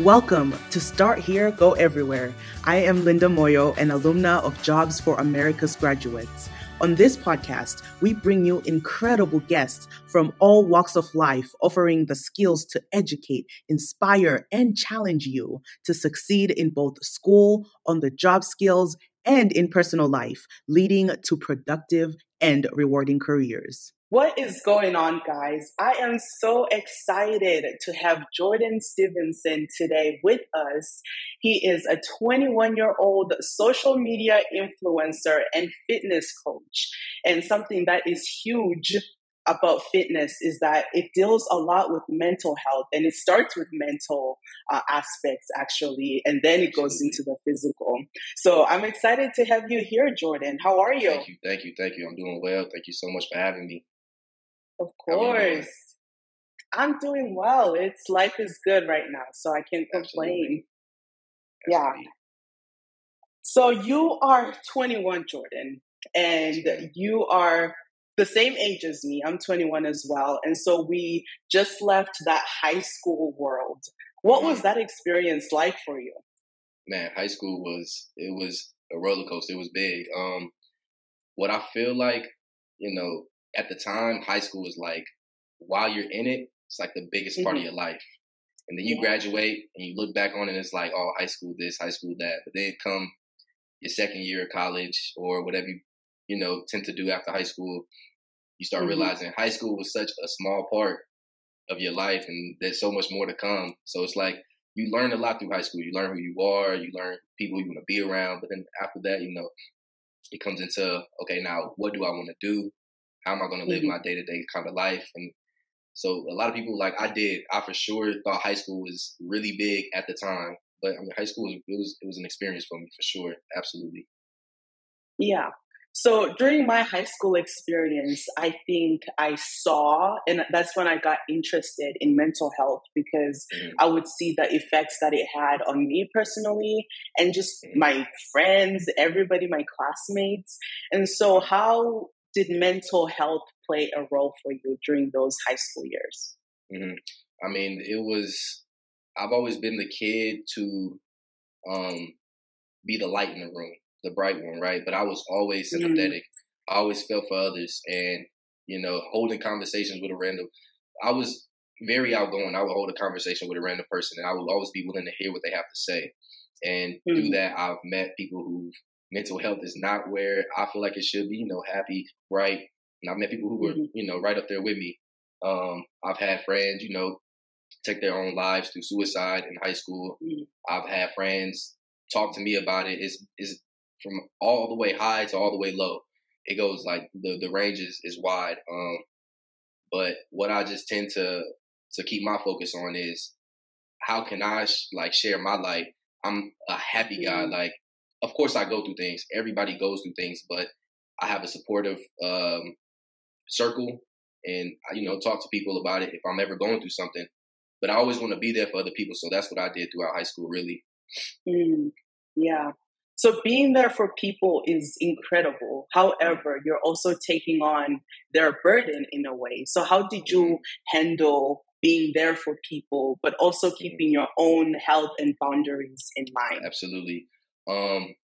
Welcome to Start Here, Go Everywhere. I am Linda Moyo, an alumna of Jobs for America's Graduates. On this podcast, we bring you incredible guests from all walks of life, offering the skills to educate, inspire, and challenge you to succeed in both school, on the job skills, and in personal life, leading to productive and rewarding careers. What is going on, guys? I am so excited to have Jorden Stevenson today with us. He is a 21 year old social media influencer and fitness coach. And something that is huge about fitness is that it deals a lot with mental health and it starts with mental uh, aspects actually and then it goes into the physical so i'm excited to have you here jorden how are you thank you thank you thank you i'm doing well thank you so much for having me of course. I'm doing well. It's life is good right now, so I can't complain. Absolutely. Yeah. So you are 21, Jorden, and you are the same age as me. I'm 21 as well. And so we just left that high school world. What was mm-hmm. that experience like for you? Man, high school was it was a roller coaster. It was big. Um what I feel like, you know, at the time, high school is like, while you're in it, it's like the biggest part mm-hmm. of your life. And then you yeah. graduate and you look back on it, and it's like, oh, high school this, high school that. But then come your second year of college or whatever you, you know, tend to do after high school, you start mm-hmm. realizing high school was such a small part of your life and there's so much more to come. So it's like you learn a lot through high school. You learn who you are, you learn people you want to be around. But then after that, you know, it comes into, okay, now what do I want to do? How am I going to live mm-hmm. my day to day kind of life? And so a lot of people like I did. I for sure thought high school was really big at the time, but I mean high school was it was it was an experience for me for sure. Absolutely. Yeah. So during my high school experience, I think I saw, and that's when I got interested in mental health because mm-hmm. I would see the effects that it had on me personally and just mm-hmm. my friends, everybody, my classmates. And so, how did mental health play a role for you during those high school years? Mm-hmm. I mean, it was. I've always been the kid to um, be the light in the room, the bright one, right? But I was always mm. sympathetic. Mm. I always felt for others, and you know, holding conversations with a random. I was very outgoing. I would hold a conversation with a random person, and I would always be willing to hear what they have to say. And mm. through that, I've met people who've mental health is not where I feel like it should be. You know, happy, right? And I've met people who were, mm-hmm. you know, right up there with me. Um, I've had friends, you know, take their own lives through suicide in high school. Mm-hmm. I've had friends talk to me about it. it. Is is from all the way high to all the way low. It goes like the the range is, is wide. Um, but what I just tend to to keep my focus on is how can I sh- like share my life? I'm a happy guy. Mm-hmm. Like of course I go through things. Everybody goes through things, but I have a supportive um, circle, and I, you know, talk to people about it if I'm ever going through something. But I always want to be there for other people, so that's what I did throughout high school. Really. Mm, yeah. So being there for people is incredible. However, you're also taking on their burden in a way. So how did you mm-hmm. handle being there for people, but also keeping your own health and boundaries in mind? Absolutely. Um,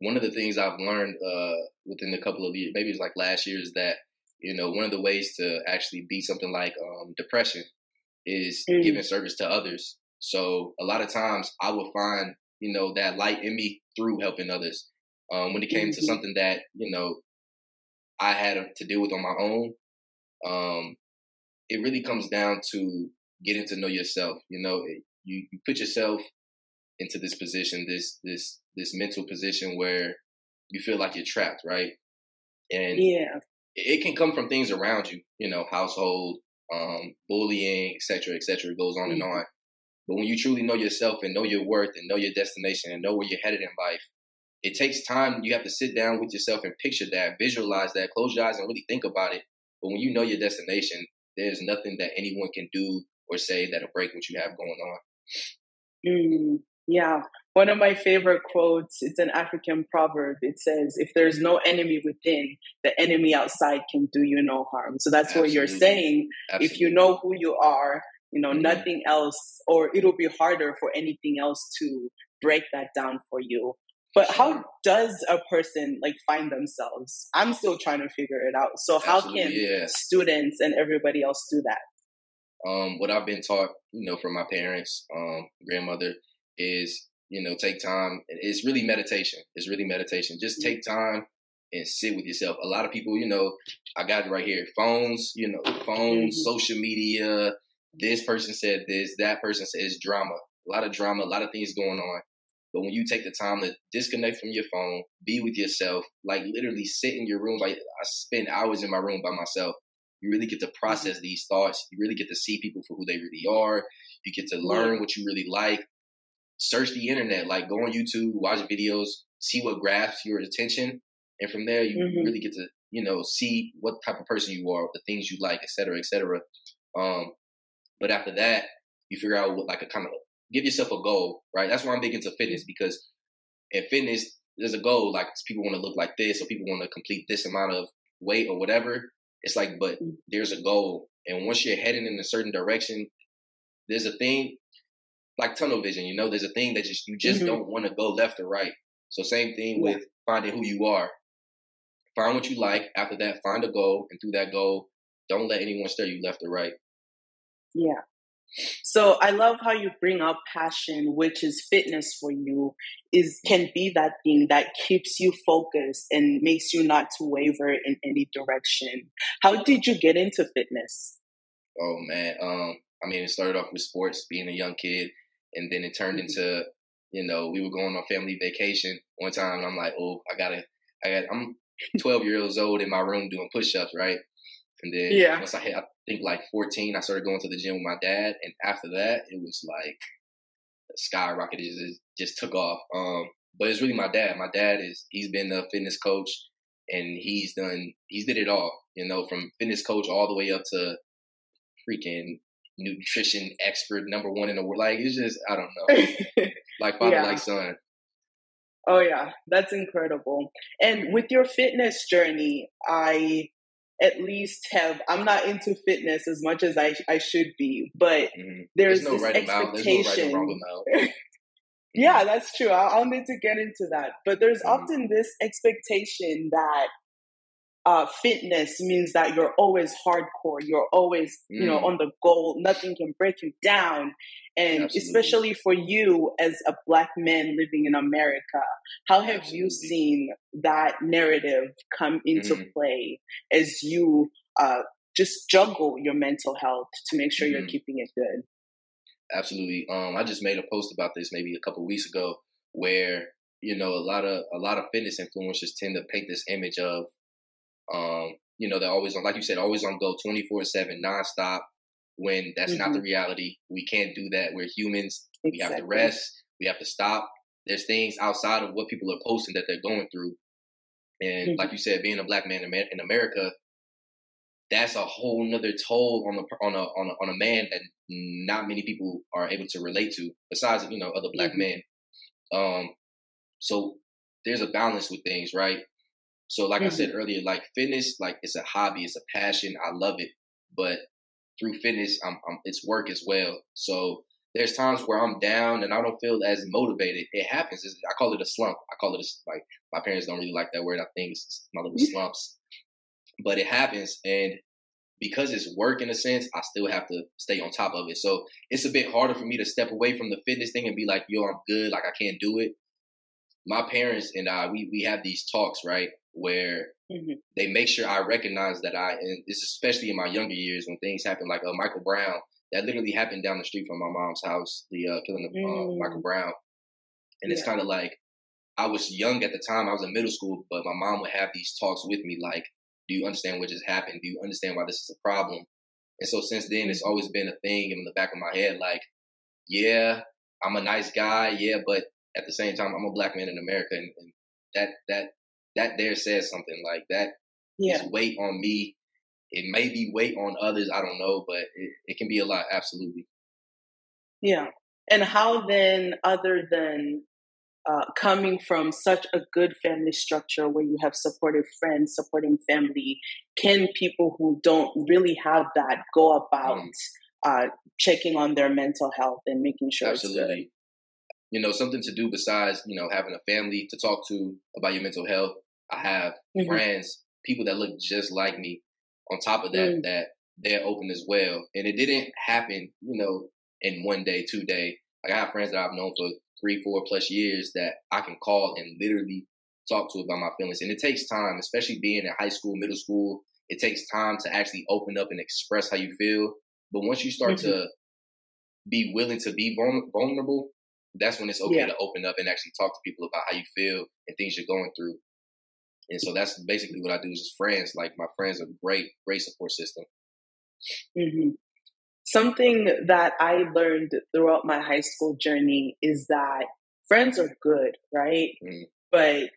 one of the things I've learned uh, within a couple of years, maybe it's like last year, is that you know one of the ways to actually beat something like um, depression is mm. giving service to others. So a lot of times I would find you know that light in me through helping others. Um, when it came mm-hmm. to something that you know I had to deal with on my own, um, it really comes down to getting to know yourself. You know, you, you put yourself into this position, this this this mental position where you feel like you're trapped, right? And yeah, it can come from things around you, you know, household, um, bullying, etc., etc. It goes on mm-hmm. and on. But when you truly know yourself and know your worth and know your destination and know where you're headed in life, it takes time. You have to sit down with yourself and picture that, visualize that, close your eyes and really think about it. But when you know your destination, there's nothing that anyone can do or say that'll break what you have going on. Mm, yeah. One of my favorite quotes, it's an African proverb. It says, if there's no enemy within, the enemy outside can do you no harm. So that's Absolutely. what you're saying. Absolutely. If you know who you are, You know, mm-hmm. nothing else, or it'll be harder for anything else to break that down for you. But how does a person like find themselves? I'm still trying to figure it out. So how Absolutely, can yeah. students and everybody else do that? Um, what I've been taught, you know, from my parents, um, grandmother, is you know take time. It's really meditation. It's really meditation. Just mm-hmm. take time and sit with yourself. A lot of people, you know, I got it right here. Phones, you know, phones, mm-hmm. social media. This person said this. That person says drama. A lot of drama. A lot of things going on. But when you take the time to disconnect from your phone, be with yourself, like literally sit in your room. Like I spend hours in my room by myself. You really get to mm-hmm. process these thoughts. You really get to see people for who they really are. You get to learn what you really like. Search the internet, like go on YouTube, watch videos, see what grabs your attention, and from there you mm-hmm. really get to you know see what type of person you are, the things you like, et cetera, et cetera. Um, but after that, you figure out what like a kind of give yourself a goal, right? That's why I'm big into fitness because in fitness, there's a goal. Like people want to look like this, or people want to complete this amount of weight or whatever. It's like, but mm. there's a goal, and once you're heading in a certain direction, there's a thing like tunnel vision. You know, there's a thing that just you just mm-hmm. don't want to go left or right. So same thing yeah. with finding who you are. Find what you like. After that, find a goal, and through that goal, don't let anyone steer you left or right. Yeah, so I love how you bring up passion, which is fitness for you, is can be that thing that keeps you focused and makes you not to waver in any direction. How did you get into fitness? Oh man, um, I mean, it started off with sports, being a young kid, and then it turned into, you know, we were going on family vacation one time, and I'm like, oh, I gotta, I got, I'm 12 years old in my room doing push-ups, right? And then yeah. once I hit, I think like 14, I started going to the gym with my dad. And after that, it was like skyrocketed, just, just took off. Um, but it's really my dad. My dad is, he's been a fitness coach and he's done, he's did it all, you know, from fitness coach all the way up to freaking nutrition expert, number one in the world. Like, it's just, I don't know. like father, yeah. like son. Oh yeah, that's incredible. And with your fitness journey, I at least have I'm not into fitness as much as I I should be, but mm-hmm. there's, there's, no this right expectation. Amount. No right yeah, that's true. I'll, I'll, need to get into that. But there's mm-hmm. often this expectation that uh, fitness means that you're always hardcore. You're always, mm. you know, mm. on the goal. Nothing can break you down. And Absolutely. especially for you as a black man living in America, how have Absolutely. you seen that narrative come into mm. play as you uh, just juggle your mental health to make sure mm. you're mm-hmm. keeping it good? Absolutely. Um, I just made a post about this maybe a couple weeks ago, where you know a lot of a lot of fitness influencers tend to paint this image of um, you know, they're always on, like you said, always on go 24 7, nonstop, when that's mm-hmm. not the mm-hmm. reality. We can't do that. We're humans. Exactly. We have to rest. We have to stop. There's things outside of what people are posting that they're going through. And mm-hmm. like you said, being a black man in America, that's a whole nother toll on the on a on a, on a man that not many people are able to relate to, besides you know other black mm-hmm. men. Um, so there's a balance with things, right? So, like mm-hmm. I said mm-hmm. earlier, like fitness, like it's a hobby, it's a passion. I love it, but through fitness, I'm, I'm, it's work as well. So there's times where I'm down and I don't feel as motivated. It happens. It's, I call it a slump. I call it a, like my parents don't really like that word. I think it's my little mm-hmm. slumps, but it happens. And because it's work in a sense, I still have to stay on top of it. So it's a bit harder for me to step away from the fitness thing and be like, yo, I'm good. Like I can't do it. My parents and I, we, we have these talks, right? Where mm-hmm. they make sure I recognize that I, and it's especially in my younger years when things happen, like uh, Michael Brown, that literally happened down the street from my mom's house, the uh, killing of uh, Michael mm. Brown. And yeah. it's kind of like, I was young at the time, I was in middle school, but my mom would have these talks with me like, do you understand what just happened? Do you understand why this is a problem? And so since then, it's always been a thing in the back of my head, like, yeah, I'm a nice guy, yeah, but at the same time, I'm a black man in America, and, and that that that there says something like that. Yeah. weight on me. It may be weight on others. I don't know, but it, it can be a lot. Absolutely. Yeah. And how then, other than uh, coming from such a good family structure where you have supportive friends, supporting family, can people who don't really have that go about mm. uh, checking on their mental health and making sure absolutely. You know, something to do besides you know having a family to talk to about your mental health. I have mm-hmm. friends, people that look just like me. On top of that, mm. that they're open as well, and it didn't happen, you know, in one day, two day. Like I have friends that I've known for three, four plus years that I can call and literally talk to about my feelings. And it takes time, especially being in high school, middle school. It takes time to actually open up and express how you feel. But once you start mm-hmm. to be willing to be vulnerable, that's when it's okay yeah. to open up and actually talk to people about how you feel and things you're going through. And so that's basically what I do is just friends. Like my friends are great, great support system. Mm-hmm. Something that I learned throughout my high school journey is that friends are good, right? Mm-hmm. But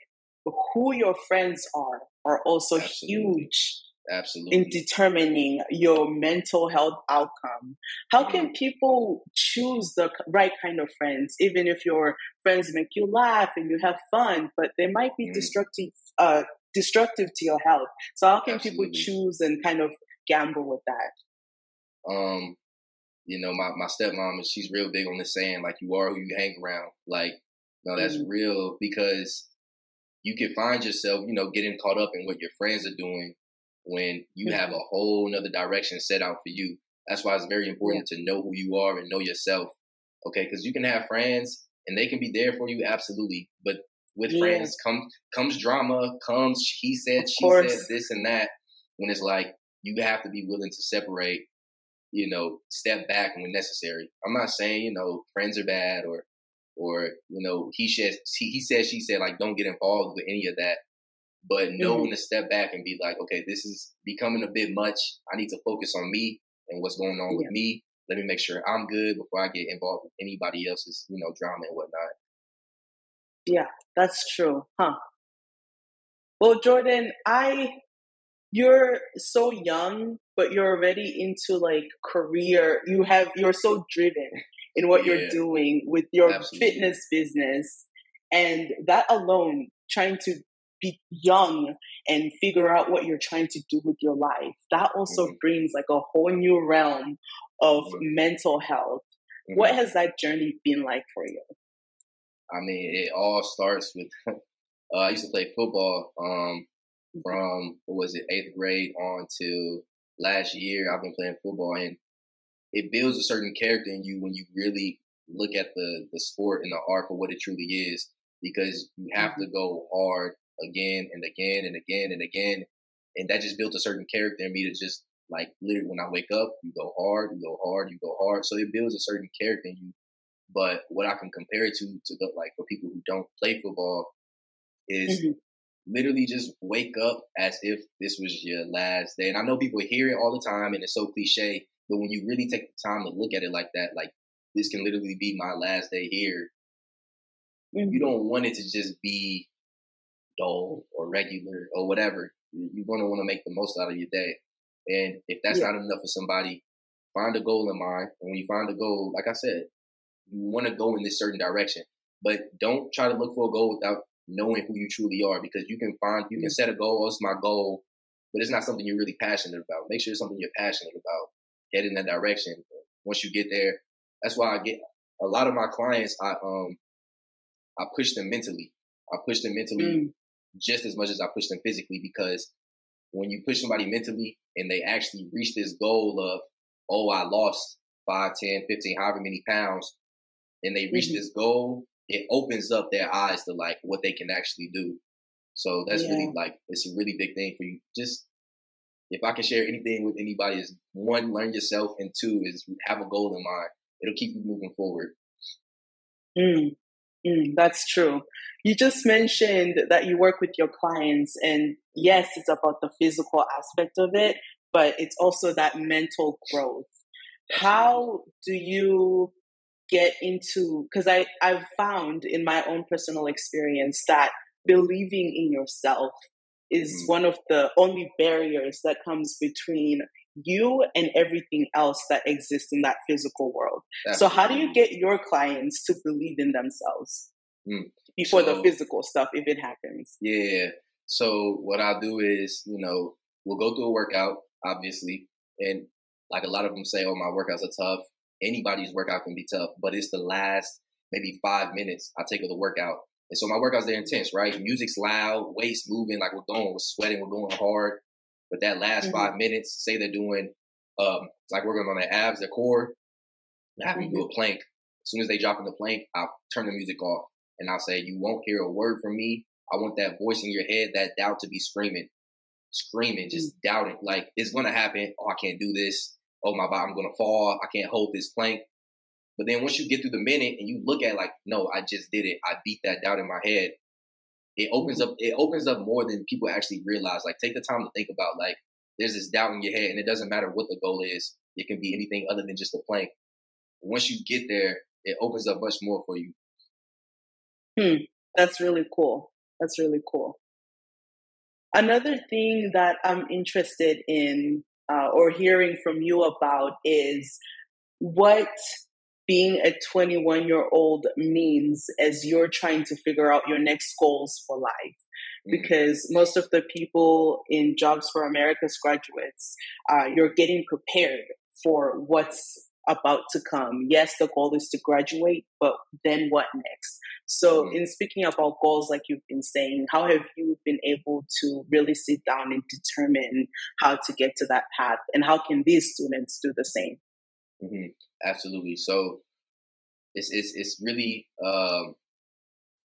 who your friends are are also Absolutely. huge Absolutely. in determining your mental health outcome. How can mm-hmm. people choose the right kind of friends, even if your friends make you laugh and you have fun, but they might be mm. destructive, uh, destructive to your health? So how can Absolutely. people choose and kind of gamble with that? Um, you know, my my stepmom, she's real big on this saying like you are who you hang around. Like, no, that's mm. real because you can find yourself, you know, getting caught up in what your friends are doing when you have a whole nother direction set out for you. That's why it's very important to know who you are and know yourself. Okay, because you can have friends and they can be there for you, absolutely. But with yeah. friends comes comes drama, comes he said, she said, this and that. When it's like you have to be willing to separate, you know, step back when necessary. I'm not saying you know friends are bad or or you know he says he, he said she said like don't get involved with any of that but knowing mm-hmm. to step back and be like okay this is becoming a bit much i need to focus on me and what's going on yeah. with me let me make sure i'm good before i get involved with anybody else's you know drama and whatnot yeah that's true huh well jorden i you're so young but you're already into like career you have you're so driven in what yeah. you're doing with your Absolutely. fitness business. And that alone, trying to be young and figure out what you're trying to do with your life, that also mm-hmm. brings like a whole new realm of mm-hmm. mental health. Mm-hmm. What has that journey been like for you? I mean, it all starts with uh, I used to play football um, from what was it eighth grade on to last year. I've been playing football, and it builds a certain character in you when you really look at the the sport and the art for what it truly is because you have mm-hmm. to go hard again and again and again and again and that just built a certain character in me to just like literally when I wake up you go hard you go hard you go hard so it builds a certain character in you but what I can compare it to to the, like for people who don't play football is mm-hmm. literally just wake up as if this was your last day and I know people hear it all the time and it's so cliche but when you really take the time to look at it like that, like this can literally be my last day here. Mm-hmm. You don't want it to just be dull or regular or whatever. You're going to want to make the most out of your day. And if that's yeah. not enough for somebody, find a goal in mind. And when you find a goal, like I said, you want to go in this certain direction. But don't try to look for a goal without knowing who you truly are because you can find, you can set a goal, oh, it's my goal, but it's not something you're really passionate about. Make sure it's something you're passionate about head in that direction. Once you get there, that's why I get a lot of my clients. I um I push them mentally. I push them mentally mm. Just as much as I push them physically because when you push somebody mentally and they actually reach this goal of oh I lost 5, 10, 15, however many pounds, and they reach mm-hmm. this goal, it opens up their eyes to like what they can actually do. So that's yeah. really like it's a really big thing for you. Just if I can share anything with anybody is one, learn yourself, and two is have a goal in mind. It'll keep you moving forward. Mm, mm, that's true. You just mentioned that you work with your clients, and yes, it's about the physical aspect of it, but it's also that mental growth. How do you get into? Because I I've found in my own personal experience that believing in yourself is mm-hmm. one of the only barriers that comes between you and everything else that exists in that physical world. Absolutely. So, how do you get your clients to believe in themselves mm. before so, the physical stuff, if it happens? Yeah. So, what I'll do is, you know, we'll go through a workout, obviously, and Like a lot of them say, oh, my workouts are tough. Anybody's workout can be tough, but it's the last maybe five minutes I take of the workout. And so my workouts, they're intense, right? Music's loud, weights moving, like we're going, we're sweating, we're going hard. But that last mm-hmm. five minutes, say they're doing, um, like working on their abs, their core, I have mm-hmm. do a plank. As soon as they drop in the plank, I'll turn the music off and I'll say, you won't hear a word from me. I want that voice in your head, that doubt to be screaming, screaming, just mm-hmm. doubting, like it's going to happen. Oh, I can't do this. Oh, my body, I'm going to fall. I can't hold this plank. But then once you get through the minute and you look at like, no, I just did it. I beat that doubt in my head. It opens up. It opens up more than people actually realize. Like, take the time to think about like, there's this doubt in your head, and it doesn't matter what the goal is. It can be anything other than just a plank. Once you get there, it opens up much more for you. Hmm. That's really cool. That's really cool. Another thing that I'm interested in uh, or hearing from you about is what being a 21 year old means as you're trying to figure out your next goals for life. Mm-hmm. Because most of the people in Jobs for America's graduates, uh, you're getting prepared for what's about to come. Yes, the goal is to graduate, but then what next? So, mm-hmm. in speaking about goals, like you've been saying, how have you been able to really sit down and determine how to get to that path? And how can these students do the same? Mm-hmm. Absolutely. So it's it's it's really um,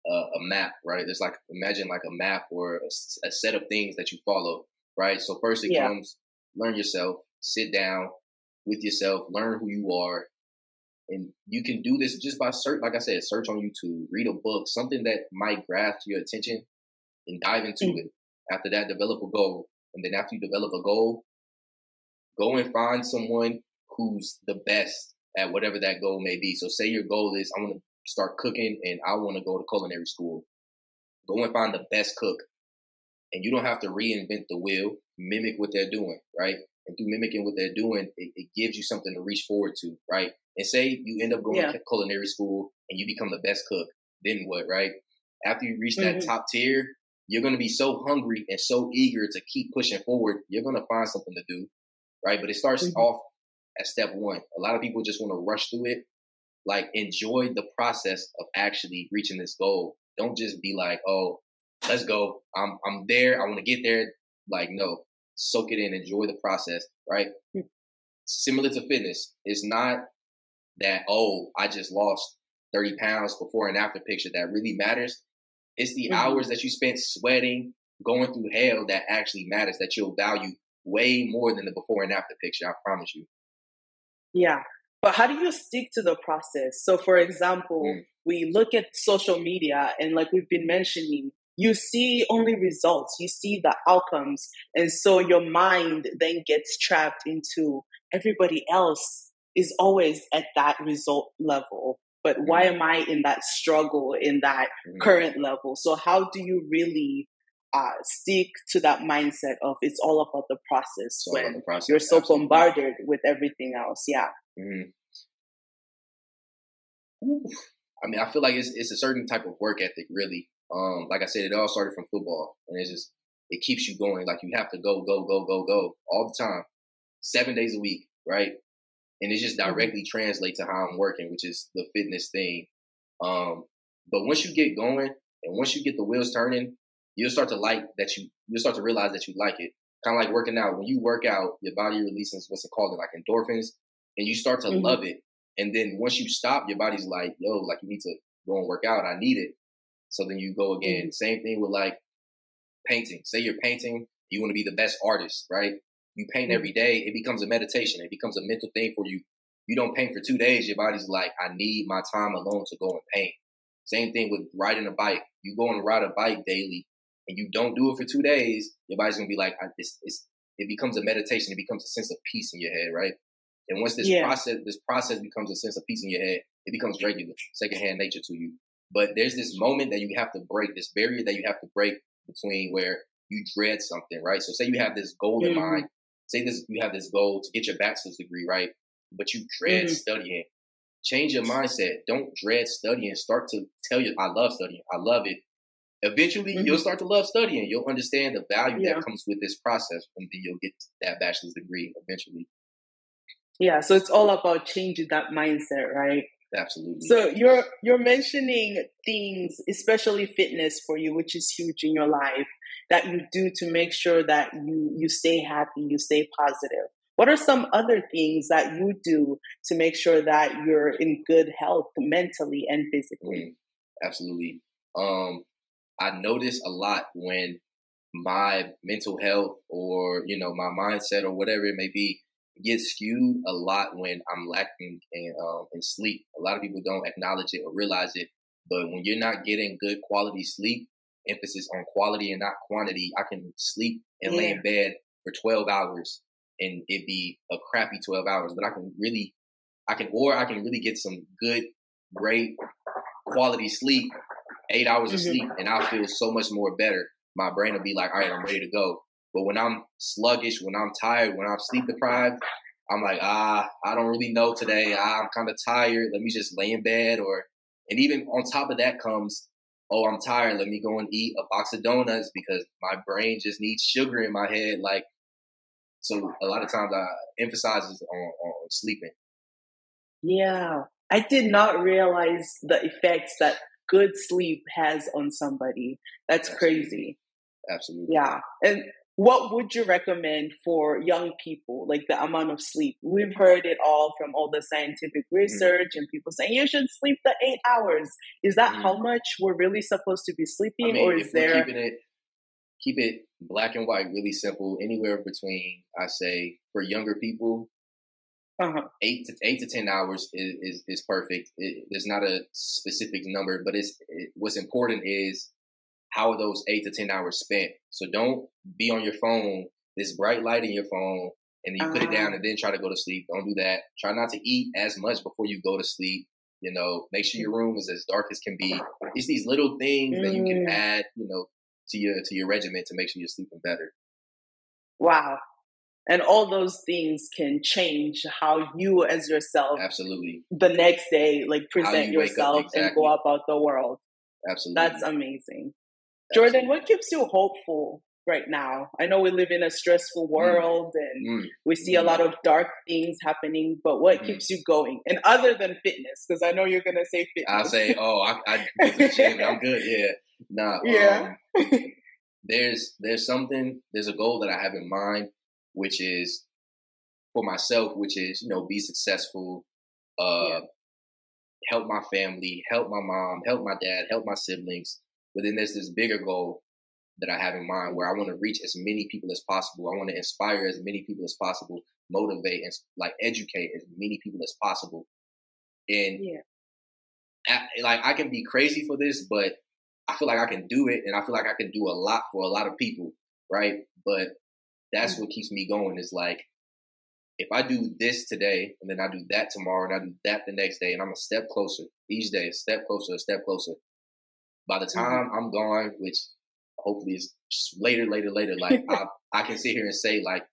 a, a, map, right? It's like imagine like a map or a, a, set of things that you follow, right? So first it yeah. comes learn yourself, sit down with yourself, learn who you are, and you can do this just by search. Like I said, search on YouTube, read a book, something that might grasp your attention, and dive into mm-hmm. it. After that, develop a goal, and then after you develop a goal, go and find someone who's the best at whatever that goal may be. So say your goal is I want to start cooking and I want to go to culinary school. Go and find the best cook. And you don't have to reinvent the wheel, mimic what they're doing, right? And through mimicking what they're doing, it, it gives you something to reach forward to, right? And say you end up going yeah. to culinary school and you become the best cook, then what, right? After you reach that mm-hmm. top tier, you're going to be so hungry and so eager to keep pushing forward. You're going to find something to do, right? But it starts mm-hmm. off at step one. A lot of people just want to rush through it. Like enjoy the process of actually reaching this goal. Don't just be like, oh, let's go. I'm I'm there. I want to get there. Like, no. Soak it in, enjoy the process, right? Hmm. Similar to fitness. It's not that, oh, I just lost 30 pounds before and after picture that really matters. It's the mm-hmm. hours that you spent sweating, going through hell that actually matters, that you'll value way more than the before and after picture. I promise you. Yeah. But how do you stick to the process? So, for example, mm. we look at social media, and like we've been mentioning, you see only results, you see the outcomes. And so your mind then gets trapped into everybody else is always at that result level. But why mm. am I in that struggle, in that mm. current level? So, how do you really uh, stick to that mindset of it's all about the process when the process. you're so Absolutely. bombarded with everything else. Yeah. Mm-hmm. I mean, I feel like it's it's a certain type of work ethic, really. Um, like I said, it all started from football, and it's just it keeps you going. Like you have to go, go, go, go, go all the time, seven days a week, right? And it just mm-hmm. directly translates to how I'm working, which is the fitness thing. Um, but once you get going, and once you get the wheels turning, you'll start to like that you you'll start to realize that you like it. Kind of like working out. When you work out, your body releases what's it called, like endorphins, and you start to mm-hmm. love it. And then once you stop, your body's like, yo, like you need to go and work out. I need it. So then you go again. Mm-hmm. Same thing with like painting. Say you're painting, you want to be the best artist, right? You paint mm-hmm. every day, it becomes a meditation. It becomes a mental thing for you. You don't paint for two days, your body's like, I need my time alone to go and paint. Same thing with riding a bike. You go and ride a bike daily, and you don't do it for two days, your body's gonna be like, it's, it's, it becomes a meditation. It becomes a sense of peace in your head, right? And once this yeah. process, this process becomes a sense of peace in your head, it becomes regular, secondhand nature to you. But there's this moment that you have to break, this barrier that you have to break between where you dread something, right? So say you have this goal mm-hmm. in mind. Say this, you have this goal to get your bachelor's degree, right? But you dread mm-hmm. studying. Change your mindset. Don't dread studying. Start to tell you, I love studying. I love it. Eventually, mm-hmm. you'll start to love studying. You'll understand the value yeah. that comes with this process, and then you'll get that bachelor's degree eventually. Yeah, so it's all about changing that mindset, right? Absolutely. So you're you're mentioning things, especially fitness for you, which is huge in your life, that you do to make sure that you you stay happy, you stay positive. What are some other things that you do to make sure that you're in good health mentally and physically? Mm, absolutely. Um, I notice a lot when my mental health or you know my mindset or whatever it may be gets skewed a lot when I'm lacking in, um, in sleep. A lot of people don't acknowledge it or realize it, but when you're not getting good quality sleep, emphasis on quality and not quantity, I can sleep and yeah. lay in bed for 12 hours and it be a crappy 12 hours, but I can really, I can, or I can really get some good, great quality sleep, eight hours of mm-hmm. sleep, and I'll feel so much more better. My brain will be like, all right, I'm ready to go. But when I'm sluggish, when I'm tired, when I'm sleep deprived, I'm like, ah, I don't really know today. Ah, I'm kind of tired. Let me just lay in bed. Or, and even on top of that comes, oh, I'm tired. Let me go and eat a box of donuts because my brain just needs sugar in my head. Like, so a lot of times I emphasizes on, on sleeping. Yeah, I did not realize the effects that good sleep has on somebody. That's Absolutely. crazy. Absolutely. Yeah. And what would you recommend for young people, like the amount of sleep? We've heard it all from all the scientific mm-hmm. research mm and people saying you should sleep the eight hours. Is that mm how much we're really supposed to be sleeping, I mean, or is there? Keeping it, keep it black and white, really simple. Anywhere between, I say, for younger people, uh-huh. eight to eight to ten hours is is, is perfect. It, there's not a specific number, but it's it, what's important is how those eight to 10 hours spent? So don't be on your phone, this bright light in your phone, and you uh-huh. put it down uh-huh. and then try to go to sleep. Don't do that. Try not to eat as much before you go to sleep. You know, make sure your room is as dark as can be. It's these little things mm. that you can mm. add, you know, to your to your regimen to make sure you're sleeping better. Wow. And all those things can change how you as yourself absolutely the next day like present you yourself exactly. and go about the world. Absolutely. That's amazing. Jorden, what keeps you hopeful right now? I know we live in a stressful mm. world mm. and mm. we see mm. a lot of dark things happening, but what mm. keeps you going? And other than fitness, because I know you're going to say fitness. I'll say, oh, I, I. I'm good. Yeah. Nah. Yeah. Um, there's there's something there's a goal that I have in mind, which is for myself, which is you know be successful, uh, yeah. help my family, help my mom, help my dad, help my siblings but then there's this bigger goal that I have in mind where I want to reach as many people as possible. I want to inspire as many people as possible, motivate and like educate as many people as possible. And yeah. I, like I can be crazy for this, but I feel like I can do it and I feel like I can do a lot for a lot of people, right? But that's mm-hmm. what keeps me going is like if I do this today and then I do that tomorrow and I do that the next day and I'm a step closer each day, a step closer, a step closer, by the mm-hmm. time. I'm gone, which hopefully is later, later, later, like I, I can sit here and say like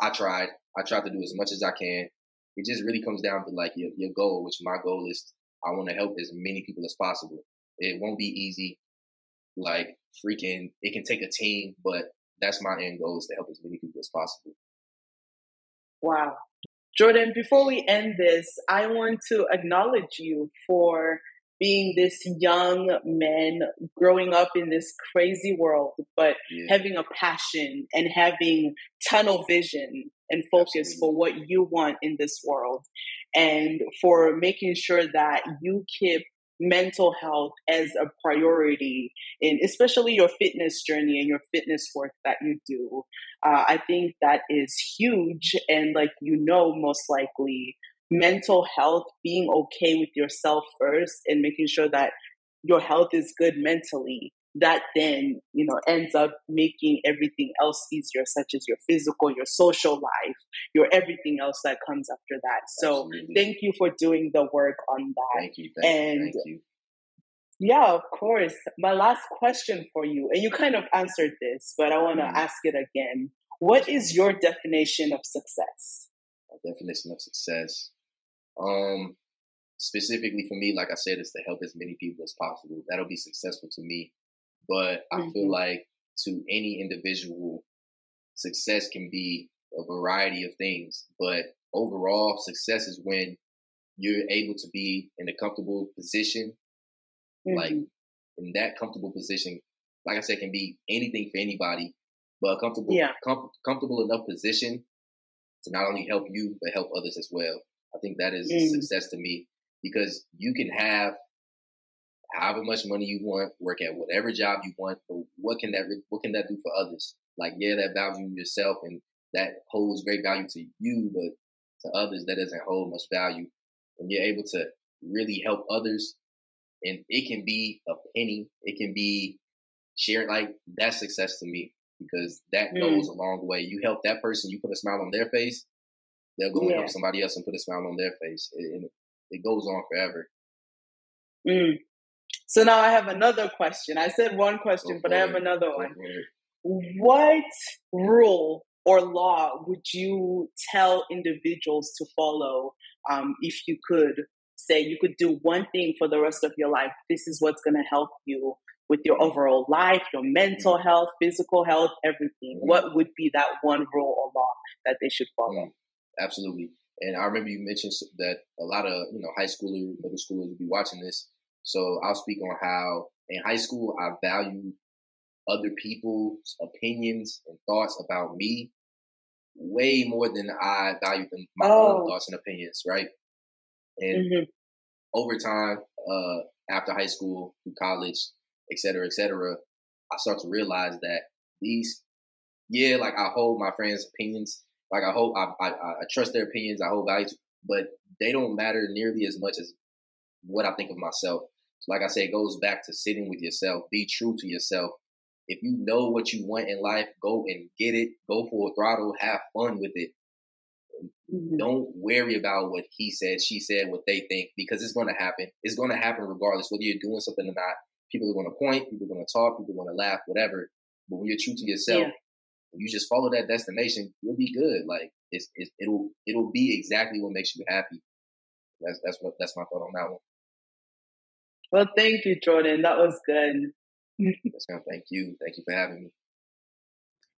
I tried, I tried to do as much as I can. It just really comes down to like your your goal, which my goal is I want to help as many people as possible. It won't be easy, like freaking. It can take a team, but that's my end goal is to help as many people as possible. Wow. Jorden, before we end this, I want to acknowledge you for being this young man growing up in this crazy world, but yeah. having a passion and having tunnel vision and focus Absolutely. for what you want in this world, and for making sure that you keep mental health as a priority in especially your fitness journey and your fitness work that you do. Uh, i think that is huge and like you know most likely mental health, being okay with yourself first and making sure that your health is good mentally, that then, you know, ends up making everything else easier, such as your physical, your social life, your everything else that comes after that. So Absolutely. thank you for doing the work on that. Thank you. Thank and thank you. Yeah, of course. My last question for you, and you kind of answered this, but I want to mm. ask it again. What is your definition of success? My definition of success um, specifically for me, like I said, is to help as many people as possible. That'll be successful to me. But mm-hmm. I feel mm-hmm. like to any individual, success can be a variety of things. But overall, success is when you're able to be in a comfortable position, mm-hmm. like in that comfortable position. Like I said, can be anything for anybody, but a comfortable, yeah. com- comfortable enough position to not only help you but help others as well. I think that is mm. success to me because you can have however much money you want, work at whatever job you want, but what can that what can that do for others? Like, yeah, that value yourself and that holds great value to you, but to others that doesn't hold much value. When you're able to really help others, and it can be a penny, it can be shared. Like that's success to me because that mm. goes a long way. You help that person, you put a smile on their face, they'll go yeah. and help somebody else and put a smile on their face, and it goes on forever. Mm. So now I have another question. I said one question, but I have another one. What rule or law would you tell individuals to follow um, if you could say you could do one thing for the rest of your life? This is what's going to help you with your overall life, your mental mm. health, physical health, everything. Mm-hmm. What would be that one rule or law that they should follow? Mm-hmm. Absolutely. And I remember you mentioned that a lot of you know high schoolers, middle schoolers will be watching this. So I'll speak on how in high school I valued other people's opinions and thoughts about me way more than I valued them, my oh. own thoughts and opinions, right? And mm-hmm. over time, uh, after high school, through college, et cetera, et cetera, I start to realize that these, yeah, like I hold my friends' opinions, like I hold, I, I, I trust their opinions, I hold value, to, but they don't matter nearly as much as what I think of myself. So like I said, it goes back to sitting with yourself. Be true to yourself. If you know what you want in life, go and get it. Go for a throttle. Have fun with it. Mm-hmm. Don't worry about what he said, she said, what they think, because it's going to happen. It's going to happen regardless whether you're doing something or not. People are going to point, people are going to talk, people are going to laugh, whatever. But when you're true to yourself, yeah. you just follow that destination, you'll be good. Like it's, it's, it'll it'll be exactly what makes you happy. That's that's what that's my thought on that one. Well, thank you, Jorden. That was good. thank you. Thank you for having me.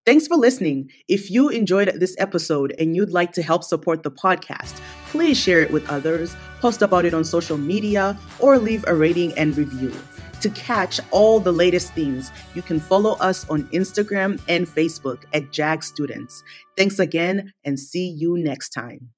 Thanks for listening. If you enjoyed this episode and you'd like to help support the podcast, please share it with others, post about it on social media, or leave a rating and review. To catch all the latest things, you can follow us on Instagram and Facebook at JAG Students. Thanks again and see you next time.